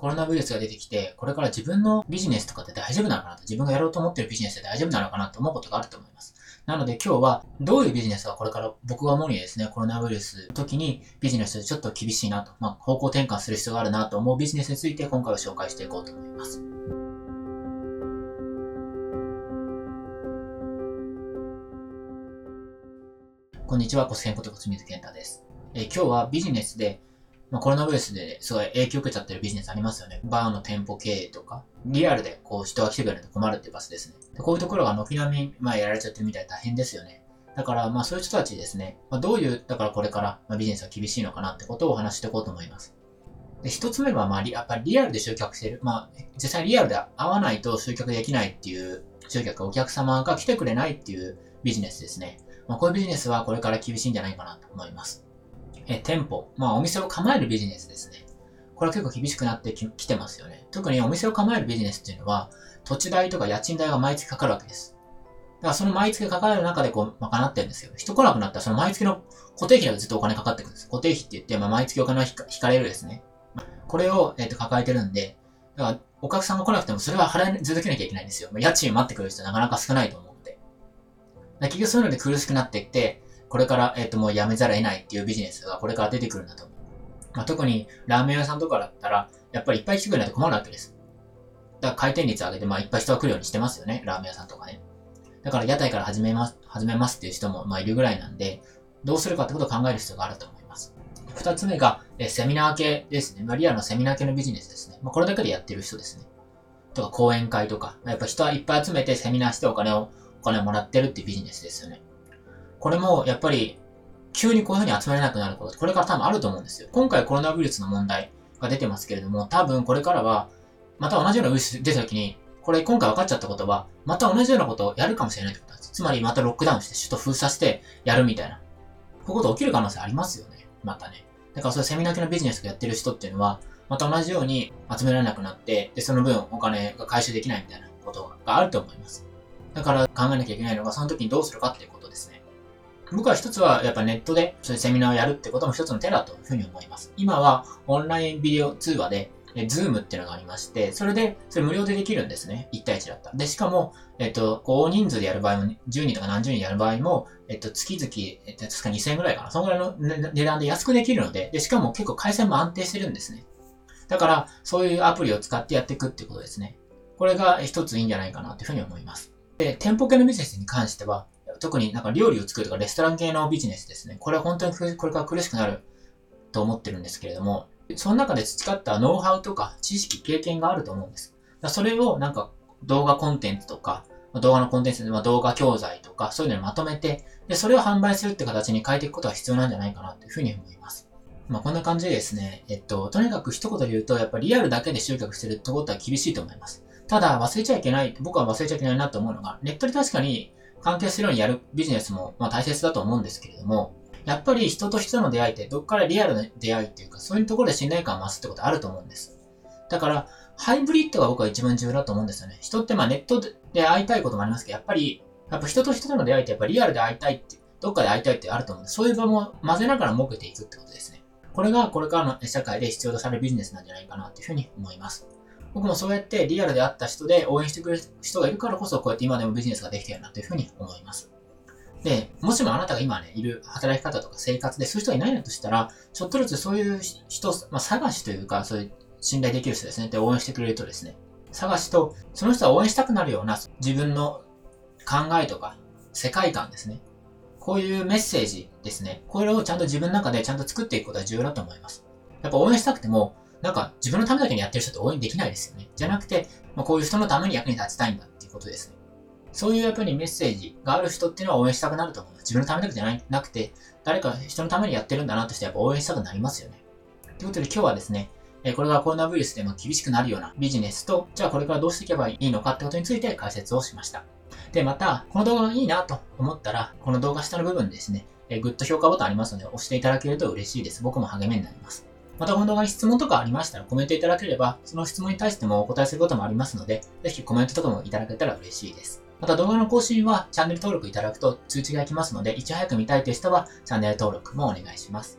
コロナウイルスが出てきて、これから自分のビジネスとかって大丈夫なのかなと、自分がやろうと思ってるビジネスで大丈夫なのかなと思うことがあると思います。なので今日はどういうビジネスがこれから僕が主にですね、コロナウイルスの時にビジネスでちょっと厳しいなと、まあ、方向転換する必要があるなと思うビジネスについて今回は紹介していこうと思います。こんにちは、コスケンこと小水健太です。え今日はビジネスでまあ、コロナウイルスですごい影響受けちゃってるビジネスありますよね。バーの店舗経営とか、リアルでこう人が来てくれると困るっていう場所ですね。でこういうところが軒並み、まあ、やられちゃってるみたい大変ですよね。だから、まあそういう人たちですね、まあ、どういう、だからこれから、まあ、ビジネスが厳しいのかなってことをお話していこうと思います。で、一つ目は、まあ、やっぱりリアルで集客してる。まあ、実際リアルで会わないと集客できないっていう集客、お客様が来てくれないっていうビジネスですね。まあ、こういうビジネスはこれから厳しいんじゃないかなと思います。え店舗、まあお店を構えるビジネスですね。これは結構厳しくなってきてますよね。特にお店を構えるビジネスっていうのは、土地代とか家賃代が毎月かかるわけです。だからその毎月かかる中でこう、賄ってるんですよ。人来なくなったらその毎月の固定費だけずっとお金かかってくるんです。固定費って言って、まあ、毎月お金が引かれるですね。これを、えー、と抱えてるんで、だからお客さんが来なくてもそれは払い続けなきゃいけないんですよ。家賃待ってくる人なかなか少ないと思うんで。結局そういうので苦しくなっていって、これから、えっ、と、もうやめざるを得ないっていうビジネスがこれから出てくるんだと思う。まあ、特にラーメン屋さんとかだったら、やっぱりいっぱい来てくれないと困るわけです。だから回転率上げて、まあ、いっぱい人が来るようにしてますよね。ラーメン屋さんとかね。だから屋台から始めます、始めますっていう人も、まあ、いるぐらいなんで、どうするかってことを考える必要があると思います。二つ目が、えセミナー系ですね。まあ、リアルのセミナー系のビジネスですね。まあ、これだけでやってる人ですね。とか、講演会とか、やっぱ人はいっぱい集めてセミナーしてお金を、お金をもらってるっていうビジネスですよね。これも、やっぱり、急にこういう風に集まれなくなること、これから多分あると思うんですよ。今回コロナウイルスの問題が出てますけれども、多分これからは、また同じようなウイルス出た時に、これ今回分かっちゃったことは、また同じようなことをやるかもしれないってことなんです。つまりまたロックダウンして首都封鎖してやるみたいな。こういうこと起きる可能性ありますよね。またね。だからそういうセミナー系のビジネスをやってる人っていうのは、また同じように集められなくなって、で、その分お金が回収できないみたいなことがあると思います。だから考えなきゃいけないのが、その時にどうするかっていうことですね。僕は一つはやっぱネットでそういうセミナーをやるってことも一つの手だというふうに思います。今はオンラインビデオ通話で、え、ズームっていうのがありまして、それで、それ無料でできるんですね。1対1だった。で、しかも、えっと、こう、大人数でやる場合も、10人とか何十人やる場合も、えっと、月々、えっと、確か2000円ぐらいかな。そのぐらいの値段で安くできるので、で、しかも結構回線も安定してるんですね。だから、そういうアプリを使ってやっていくってことですね。これが一ついいんじゃないかなというふうに思います。で、店舗系のビジネスに関しては、特になんか料理を作るとかレストラン系のビジネスですね。これは本当にこれから苦しくなると思ってるんですけれども、その中で培ったノウハウとか知識、経験があると思うんです。それをなんか動画コンテンツとか、動画のコンテンツで、ま動画教材とか、そういうのにまとめて、で、それを販売するって形に変えていくことが必要なんじゃないかなというふうに思います。まあ、こんな感じでですね、えっと、とにかく一言で言うと、やっぱりリアルだけで集客してるってことは厳しいと思います。ただ、忘れちゃいけない、僕は忘れちゃいけないなと思うのが、ネットで確かに関係するようにやるビジネスも、まあ、大切だと思うんですけれども、やっぱり人と人の出会いって、どっからリアルな出会いっていうか、そういうところで信頼感を増すってことあると思うんです。だから、ハイブリッドが僕は一番重要だと思うんですよね。人ってまあネットで会いたいこともありますけど、やっぱり、やっぱ人と人との出会いってやっぱリアルで会いたいって、どっかで会いたいってあると思うんです。そういう場も混ぜながら設けていくってことですね。これがこれからの社会で必要とされるビジネスなんじゃないかなっていうふうに思います。僕もそうやってリアルで会った人で応援してくれる人がいるからこそ、こうやって今でもビジネスができてるなというふうに思います。で、もしもあなたが今ね、いる働き方とか生活でそういう人がいないのとしたら、ちょっとずつそういう人、まあ、探しというか、そういう信頼できる人ですね、で応援してくれるとですね、探しと、その人は応援したくなるような自分の考えとか、世界観ですね。こういうメッセージですね。これをちゃんと自分の中でちゃんと作っていくことは重要だと思います。やっぱ応援したくても、なんか自分のためだけにやってる人って応援できないですよね。じゃなくて、まあ、こういう人のために役に立ちたいんだっていうことですね。そういうやっぱりメッセージがある人っていうのは応援したくなると思う。自分のためだけじゃないなくて、誰か人のためにやってるんだなとしてやっぱ応援したくなりますよね。ということで今日はですね、これがコロナウイルスでも厳しくなるようなビジネスと、じゃあこれからどうしていけばいいのかってことについて解説をしました。で、また、この動画がいいなと思ったら、この動画下の部分ですね、グッド評価ボタンありますので押していただけると嬉しいです。僕も励みになります。またこの動画に質問とかありましたらコメントいただければ、その質問に対してもお答えすることもありますので、ぜひコメントとかもいただけたら嬉しいです。また動画の更新はチャンネル登録いただくと通知が来ますので、いち早く見たいという人はチャンネル登録もお願いします。